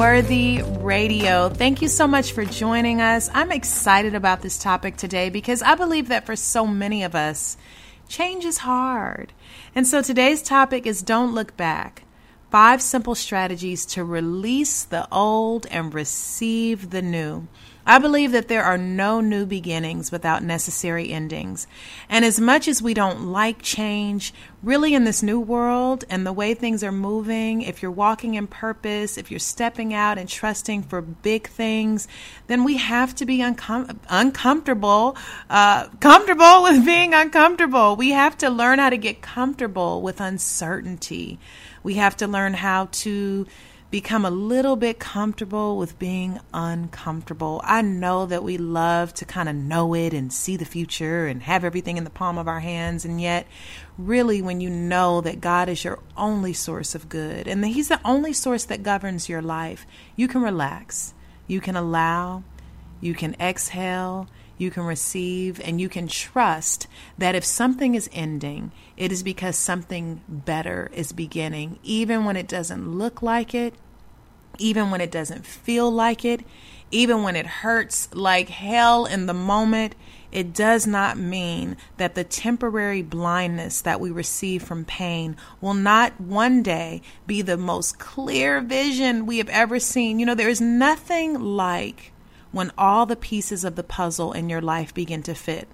Worthy Radio. Thank you so much for joining us. I'm excited about this topic today because I believe that for so many of us, change is hard. And so today's topic is Don't Look Back Five Simple Strategies to Release the Old and Receive the New. I believe that there are no new beginnings without necessary endings. And as much as we don't like change, really in this new world and the way things are moving, if you're walking in purpose, if you're stepping out and trusting for big things, then we have to be uncom- uncomfortable, uh, comfortable with being uncomfortable. We have to learn how to get comfortable with uncertainty. We have to learn how to become a little bit comfortable with being uncomfortable. I know that we love to kind of know it and see the future and have everything in the palm of our hands. And yet, really, when you know that God is your only source of good and that He's the only source that governs your life, you can relax. You can allow. You can exhale you can receive, and you can trust that if something is ending, it is because something better is beginning, even when it doesn't look like it, even when it doesn't feel like it, even when it hurts like hell in the moment. It does not mean that the temporary blindness that we receive from pain will not one day be the most clear vision we have ever seen. You know, there is nothing like when all the pieces of the puzzle in your life begin to fit.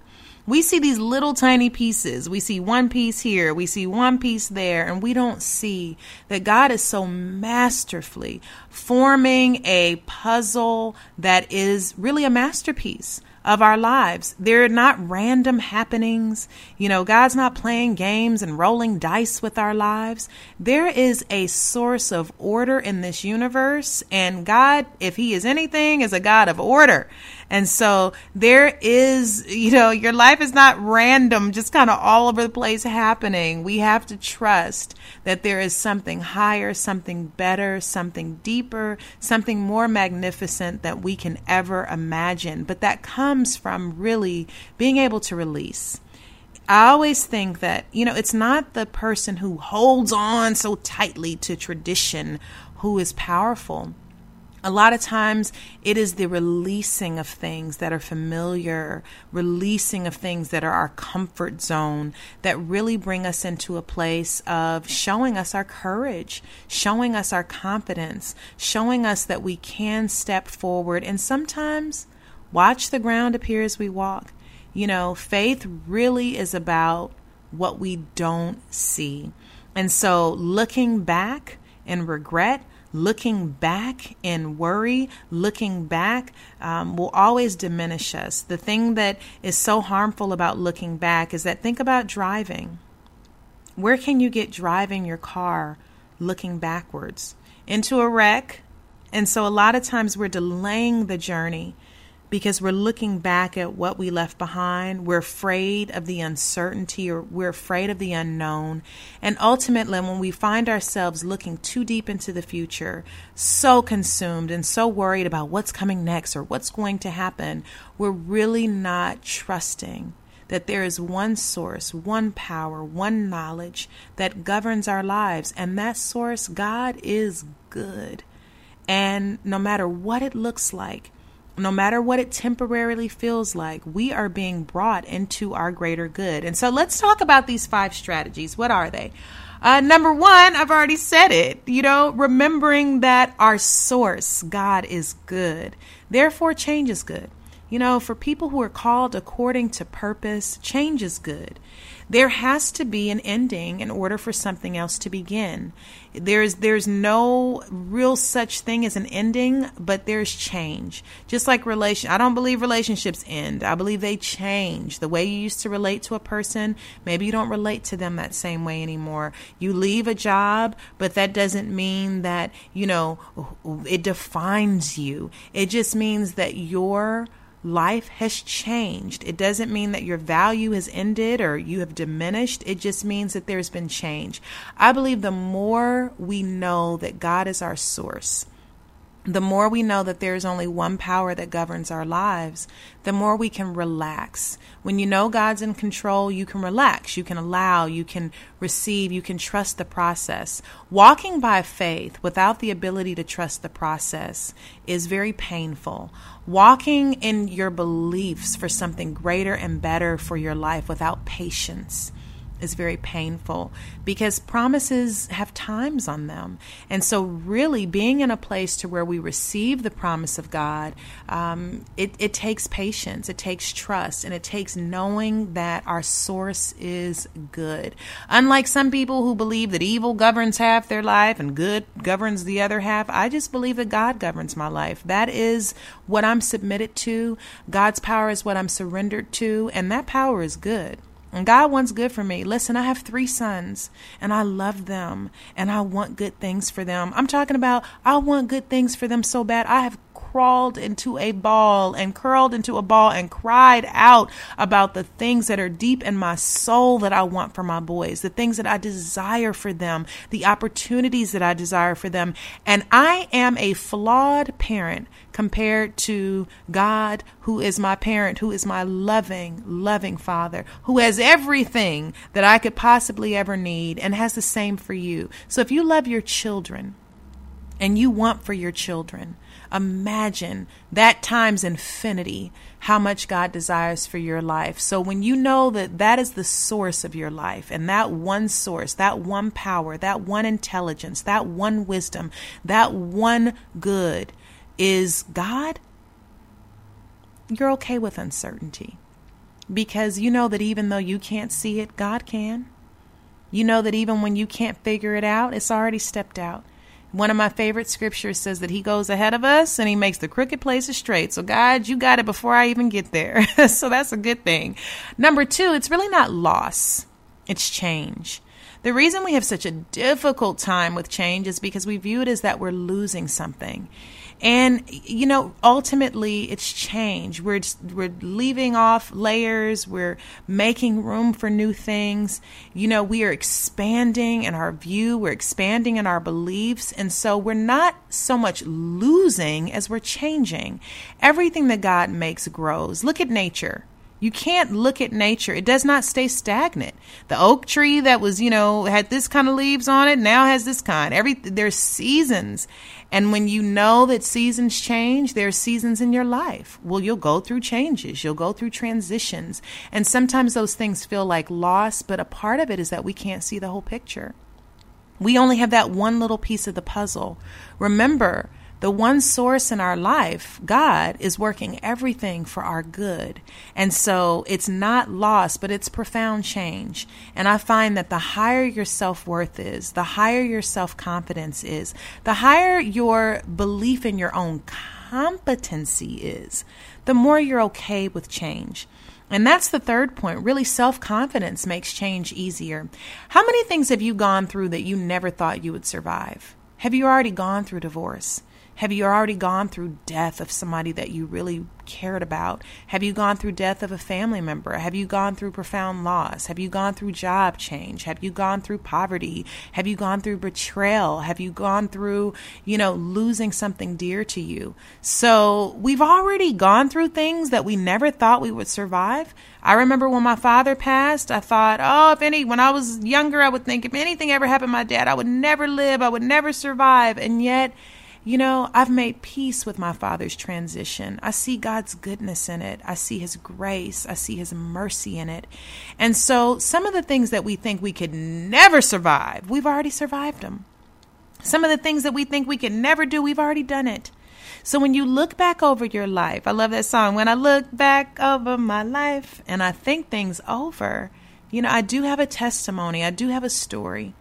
We see these little tiny pieces. We see one piece here, we see one piece there, and we don't see that God is so masterfully forming a puzzle that is really a masterpiece of our lives. They're not random happenings. You know, God's not playing games and rolling dice with our lives. There is a source of order in this universe, and God, if He is anything, is a God of order. And so there is, you know, your life is not random, just kind of all over the place happening. We have to trust that there is something higher, something better, something deeper, something more magnificent that we can ever imagine. But that comes from really being able to release. I always think that, you know, it's not the person who holds on so tightly to tradition who is powerful a lot of times it is the releasing of things that are familiar, releasing of things that are our comfort zone that really bring us into a place of showing us our courage, showing us our confidence, showing us that we can step forward and sometimes watch the ground appear as we walk. You know, faith really is about what we don't see. And so looking back in regret, looking back in worry, looking back um, will always diminish us. The thing that is so harmful about looking back is that think about driving. Where can you get driving your car looking backwards? Into a wreck. And so a lot of times we're delaying the journey because we're looking back at what we left behind. We're afraid of the uncertainty or we're afraid of the unknown. And ultimately, when we find ourselves looking too deep into the future, so consumed and so worried about what's coming next or what's going to happen, we're really not trusting that there is one source, one power, one knowledge that governs our lives. And that source, God, is good. And no matter what it looks like, no matter what it temporarily feels like, we are being brought into our greater good. And so let's talk about these five strategies. What are they? Uh, number one, I've already said it, you know, remembering that our source, God, is good. Therefore, change is good. You know, for people who are called according to purpose, change is good. There has to be an ending in order for something else to begin. There's there's no real such thing as an ending, but there's change. Just like relation I don't believe relationships end. I believe they change. The way you used to relate to a person, maybe you don't relate to them that same way anymore. You leave a job, but that doesn't mean that, you know, it defines you. It just means that you're life has changed. It doesn't mean that your value has ended or you have diminished. It just means that there's been change. I believe the more we know that God is our source, the more we know that there's only one power that governs our lives, the more we can relax. When you know God's in control, you can relax, you can allow, you can receive, you can trust the process. Walking by faith without the ability to trust the process is very painful. Walking in your beliefs for something greater and better for your life without patience is very painful because promises have times on them. And so, really, being in a place to where we receive the promise of God, um, it, it takes patience, it takes trust, and it takes knowing that our source is good. Unlike some people who believe that evil governs half their life and good governs the other half, I just believe that God governs my life. That is what I'm submitted to. God's power is what I'm surrendered to, and that power is good. And God wants good for me. Listen, I have three sons and I love them and I want good things for them. I'm talking about I want good things for them so bad. I have crawled into a ball and curled into a ball and cried out about the things that are deep in my soul that I want for my boys, the things that I desire for them, the opportunities that I desire for them. And I am a flawed parent compared to God, who is my parent, who is my loving, loving father, who has everything that I could possibly ever need and has the same for you. So if you love your children, and you want for your children, imagine that times infinity how much God desires for your life. So when you know that that is the source of your life and that one source, that one power, that one intelligence, that one wisdom, that one good is God, you're okay with uncertainty because you know that even though you can't see it, God can. You know that even when you can't figure it out, it's already stepped out. One of my favorite scriptures says that he goes ahead of us and he makes the crooked places straight. So, God, you got it before I even get there. so, that's a good thing. Number two, it's really not loss, it's change. The reason we have such a difficult time with change is because we view it as that we're losing something. And you know, ultimately, it's change. We're we're leaving off layers. We're making room for new things. You know, we are expanding in our view. We're expanding in our beliefs, and so we're not so much losing as we're changing. Everything that God makes grows. Look at nature. You can't look at nature. It does not stay stagnant. The oak tree that was, you know, had this kind of leaves on it now has this kind. Every there's seasons. And when you know that seasons change, there are seasons in your life. Well, you'll go through changes, you'll go through transitions. And sometimes those things feel like loss, but a part of it is that we can't see the whole picture. We only have that one little piece of the puzzle. Remember, the one source in our life, God, is working everything for our good. And so it's not loss, but it's profound change. And I find that the higher your self worth is, the higher your self confidence is, the higher your belief in your own competency is, the more you're okay with change. And that's the third point. Really, self confidence makes change easier. How many things have you gone through that you never thought you would survive? Have you already gone through divorce? Have you already gone through death of somebody that you really cared about? Have you gone through death of a family member? Have you gone through profound loss? Have you gone through job change? Have you gone through poverty? Have you gone through betrayal? Have you gone through, you know, losing something dear to you? So we've already gone through things that we never thought we would survive. I remember when my father passed, I thought, oh, if any, when I was younger, I would think if anything ever happened to my dad, I would never live, I would never survive. And yet, you know, I've made peace with my father's transition. I see God's goodness in it. I see his grace. I see his mercy in it. And so some of the things that we think we could never survive, we've already survived them. Some of the things that we think we can never do, we've already done it. So when you look back over your life, I love that song. When I look back over my life and I think things over, you know, I do have a testimony, I do have a story.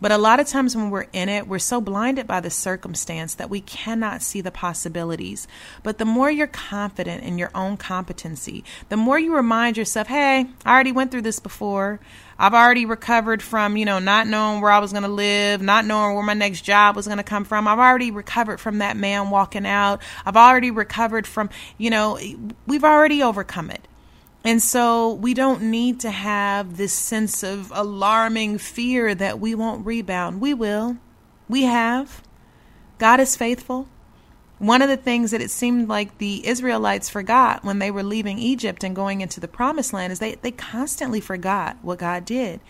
But a lot of times when we're in it, we're so blinded by the circumstance that we cannot see the possibilities. But the more you're confident in your own competency, the more you remind yourself, hey, I already went through this before. I've already recovered from, you know, not knowing where I was going to live, not knowing where my next job was going to come from. I've already recovered from that man walking out. I've already recovered from, you know, we've already overcome it. And so we don't need to have this sense of alarming fear that we won't rebound. We will. We have. God is faithful. One of the things that it seemed like the Israelites forgot when they were leaving Egypt and going into the promised land is they, they constantly forgot what God did.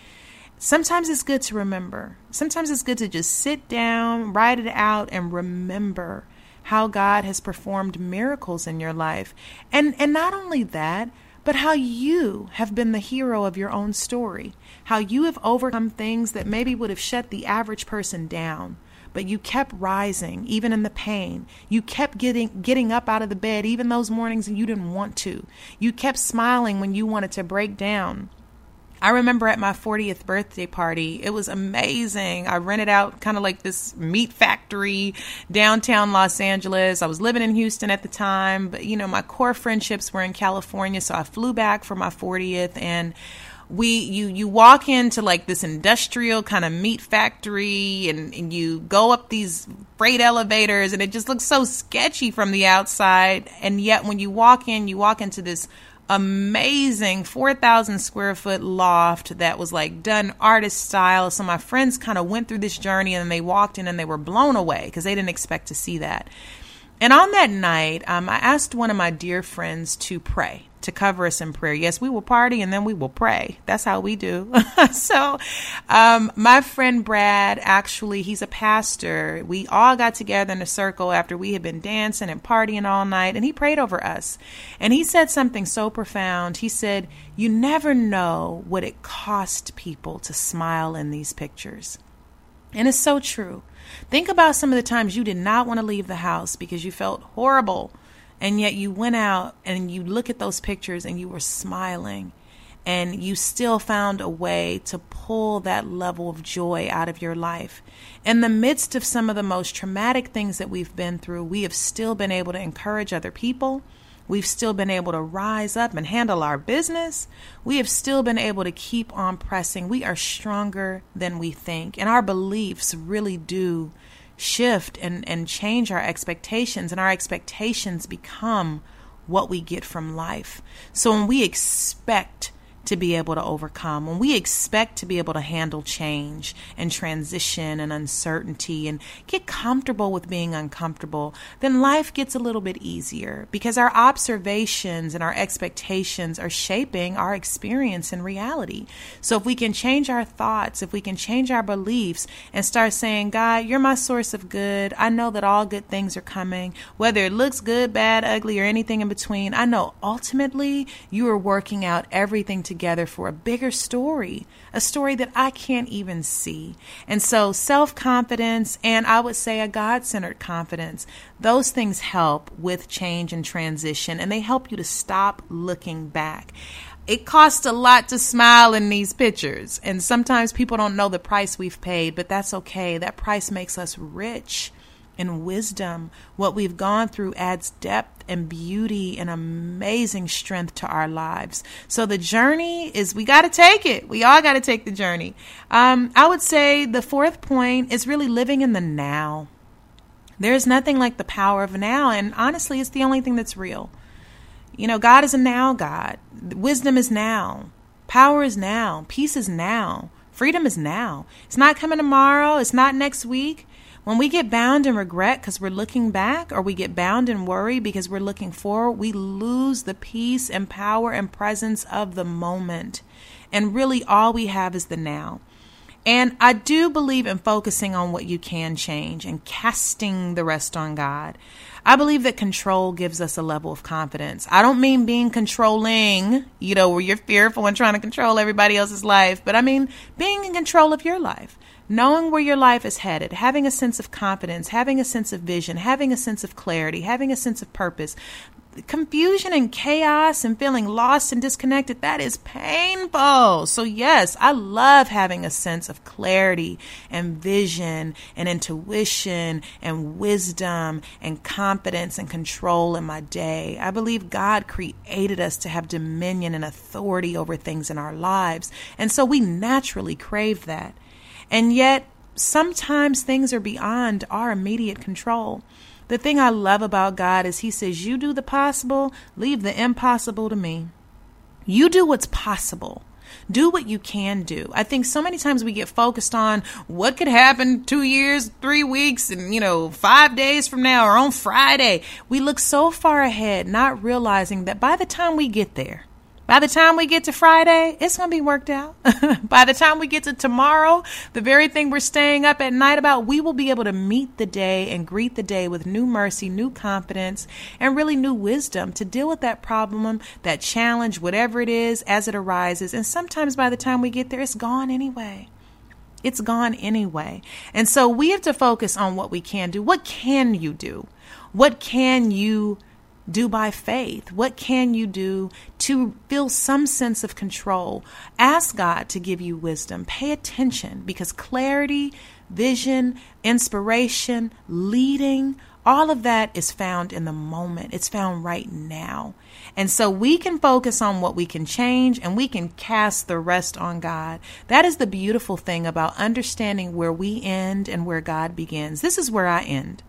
Sometimes it's good to remember. Sometimes it's good to just sit down, write it out, and remember how God has performed miracles in your life. And and not only that, but how you have been the hero of your own story. How you have overcome things that maybe would have shut the average person down. But you kept rising even in the pain. You kept getting getting up out of the bed even those mornings you didn't want to. You kept smiling when you wanted to break down. I remember at my 40th birthday party, it was amazing. I rented out kind of like this meat factory downtown Los Angeles. I was living in Houston at the time, but you know, my core friendships were in California, so I flew back for my 40th and we you you walk into like this industrial kind of meat factory and, and you go up these freight elevators and it just looks so sketchy from the outside and yet when you walk in you walk into this amazing 4,000 square foot loft that was like done artist style. So my friends kind of went through this journey and they walked in and they were blown away because they didn't expect to see that. And on that night, um, I asked one of my dear friends to pray, to cover us in prayer. Yes, we will party and then we will pray. That's how we do. so, um, my friend Brad, actually, he's a pastor. We all got together in a circle after we had been dancing and partying all night, and he prayed over us. And he said something so profound. He said, You never know what it cost people to smile in these pictures. And it's so true. Think about some of the times you did not want to leave the house because you felt horrible, and yet you went out and you look at those pictures and you were smiling, and you still found a way to pull that level of joy out of your life. In the midst of some of the most traumatic things that we've been through, we have still been able to encourage other people We've still been able to rise up and handle our business. We have still been able to keep on pressing. We are stronger than we think. And our beliefs really do shift and, and change our expectations. And our expectations become what we get from life. So when we expect to be able to overcome, when we expect to be able to handle change and transition and uncertainty and get comfortable with being uncomfortable, then life gets a little bit easier because our observations and our expectations are shaping our experience in reality. So if we can change our thoughts, if we can change our beliefs and start saying, God, you're my source of good. I know that all good things are coming, whether it looks good, bad, ugly, or anything in between. I know ultimately you are working out everything together for a bigger story, a story that I can't even see. And so, self confidence, and I would say a God centered confidence, those things help with change and transition, and they help you to stop looking back. It costs a lot to smile in these pictures, and sometimes people don't know the price we've paid, but that's okay. That price makes us rich and wisdom. What we've gone through adds depth and beauty and amazing strength to our lives. So the journey is we got to take it. We all got to take the journey. Um, I would say the fourth point is really living in the now. There's nothing like the power of now, and honestly, it's the only thing that's real. You know, God is a now God. Wisdom is now. Power is now. Peace is now. Freedom is now. It's not coming tomorrow. It's not next week. When we get bound in regret because we're looking back, or we get bound in worry because we're looking forward, we lose the peace and power and presence of the moment. And really, all we have is the now. And I do believe in focusing on what you can change and casting the rest on God. I believe that control gives us a level of confidence. I don't mean being controlling, you know, where you're fearful and trying to control everybody else's life, but I mean being in control of your life knowing where your life is headed, having a sense of confidence, having a sense of vision, having a sense of clarity, having a sense of purpose. Confusion and chaos and feeling lost and disconnected, that is painful. So, yes, I love having a sense of clarity and vision and intuition and wisdom and confidence and control in my day. I believe God created us to have dominion and authority over things in our lives. And so we naturally crave that. And yet, sometimes things are beyond our immediate control. The thing I love about God is He says, You do the possible, leave the impossible to me. You do what's possible. Do what you can do. I think so many times we get focused on what could happen two years, three weeks, and, you know, five days from now or on Friday. We look so far ahead, not realizing that by the time we get there, by the time we get to Friday, it's going to be worked out. By the time we get to tomorrow, the very thing we're staying up at night about, we will be able to meet the day and greet the day with new mercy, new confidence, and really new wisdom to deal with that problem, that challenge, whatever it is, as it arises. And sometimes by the time we get there, it's gone anyway. It's gone anyway. And so we have to focus on what we can do. What can you do? What can you do by faith? What can you do to feel some sense of control? Ask God to give you wisdom. Pay attention because clarity, vision, inspiration, leading, all of that is found in the moment. It's found right now. And so we can focus on what we can change and we can cast the rest on God. That is the beautiful thing about understanding where we end and where God begins. This is where I end.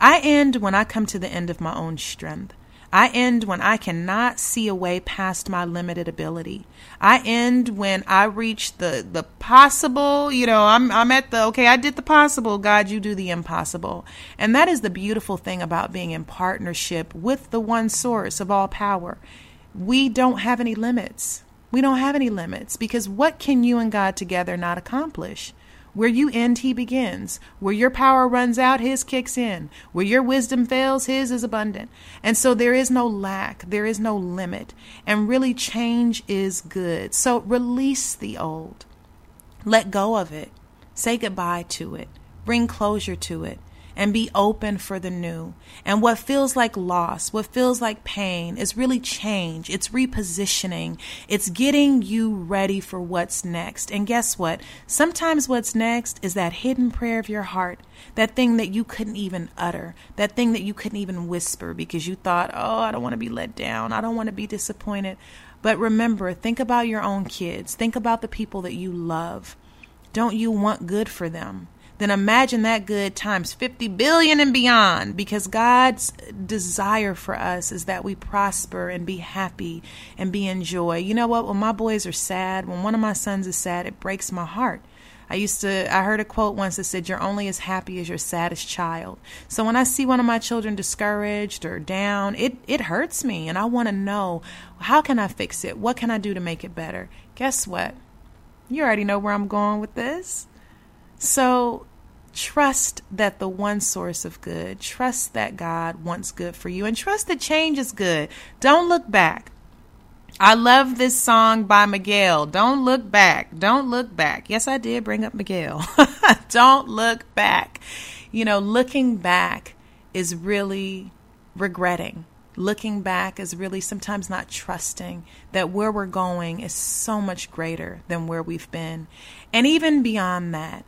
I end when I come to the end of my own strength. I end when I cannot see a way past my limited ability. I end when I reach the the possible, you know, I'm I'm at the okay, I did the possible, God, you do the impossible. And that is the beautiful thing about being in partnership with the one source of all power. We don't have any limits. We don't have any limits because what can you and God together not accomplish? Where you end, he begins. Where your power runs out, his kicks in. Where your wisdom fails, his is abundant. And so there is no lack, there is no limit. And really, change is good. So release the old, let go of it, say goodbye to it, bring closure to it and be open for the new. And what feels like loss, what feels like pain, is really change. It's repositioning. It's getting you ready for what's next. And guess what? Sometimes what's next is that hidden prayer of your heart, that thing that you couldn't even utter, that thing that you couldn't even whisper because you thought, oh, I don't want to be let down. I don't want to be disappointed. But remember, think about your own kids. Think about the people that you love. Don't you want good for them? Then imagine that good times 50 billion and beyond because God's desire for us is that we prosper and be happy and be in joy. You know what? When my boys are sad, when one of my sons is sad, it breaks my heart. I used to, I heard a quote once that said, You're only as happy as your saddest child. So when I see one of my children discouraged or down, it, it hurts me. And I want to know how can I fix it? What can I do to make it better? Guess what? You already know where I'm going with this. So trust that the one source of good, trust that God wants good for you, and trust that change is good. Don't look back. I love this song by Miguel. Don't look back. Don't look back. Yes, I did bring up Miguel. Don't look back. You know, looking back is really regretting. Looking back is really sometimes not trusting that where we're going is so much greater than where we've been. And even beyond that,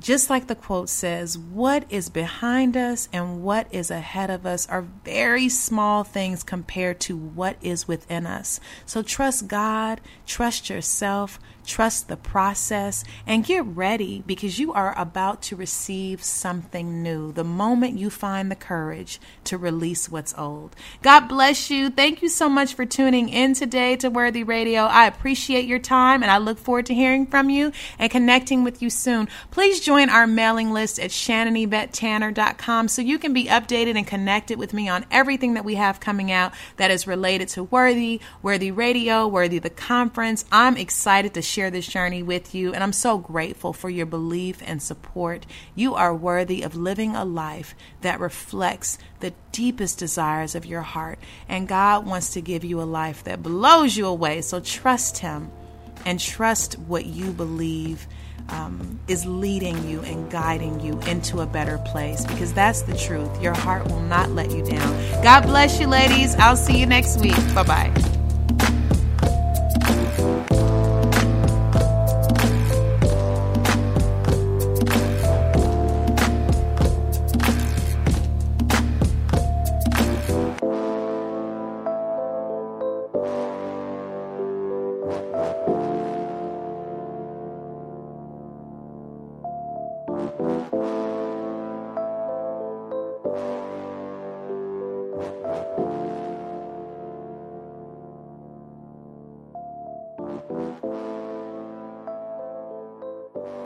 just like the quote says, what is behind us and what is ahead of us are very small things compared to what is within us. So trust God, trust yourself, trust the process, and get ready because you are about to receive something new the moment you find the courage to release what's old. God bless you. Thank you so much for tuning in today to Worthy Radio. I appreciate your time and I look forward to hearing from you and connecting with you soon. Please join our mailing list at shannonyvettetanner.com so you can be updated and connected with me on everything that we have coming out that is related to Worthy, Worthy Radio, Worthy the conference. I'm excited to share this journey with you, and I'm so grateful for your belief and support. You are worthy of living a life that reflects the deepest desires of your heart, and God wants to give you a life that blows you away. So trust Him and trust what you believe. Um, is leading you and guiding you into a better place because that's the truth. Your heart will not let you down. God bless you, ladies. I'll see you next week. Bye bye.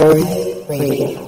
Radio.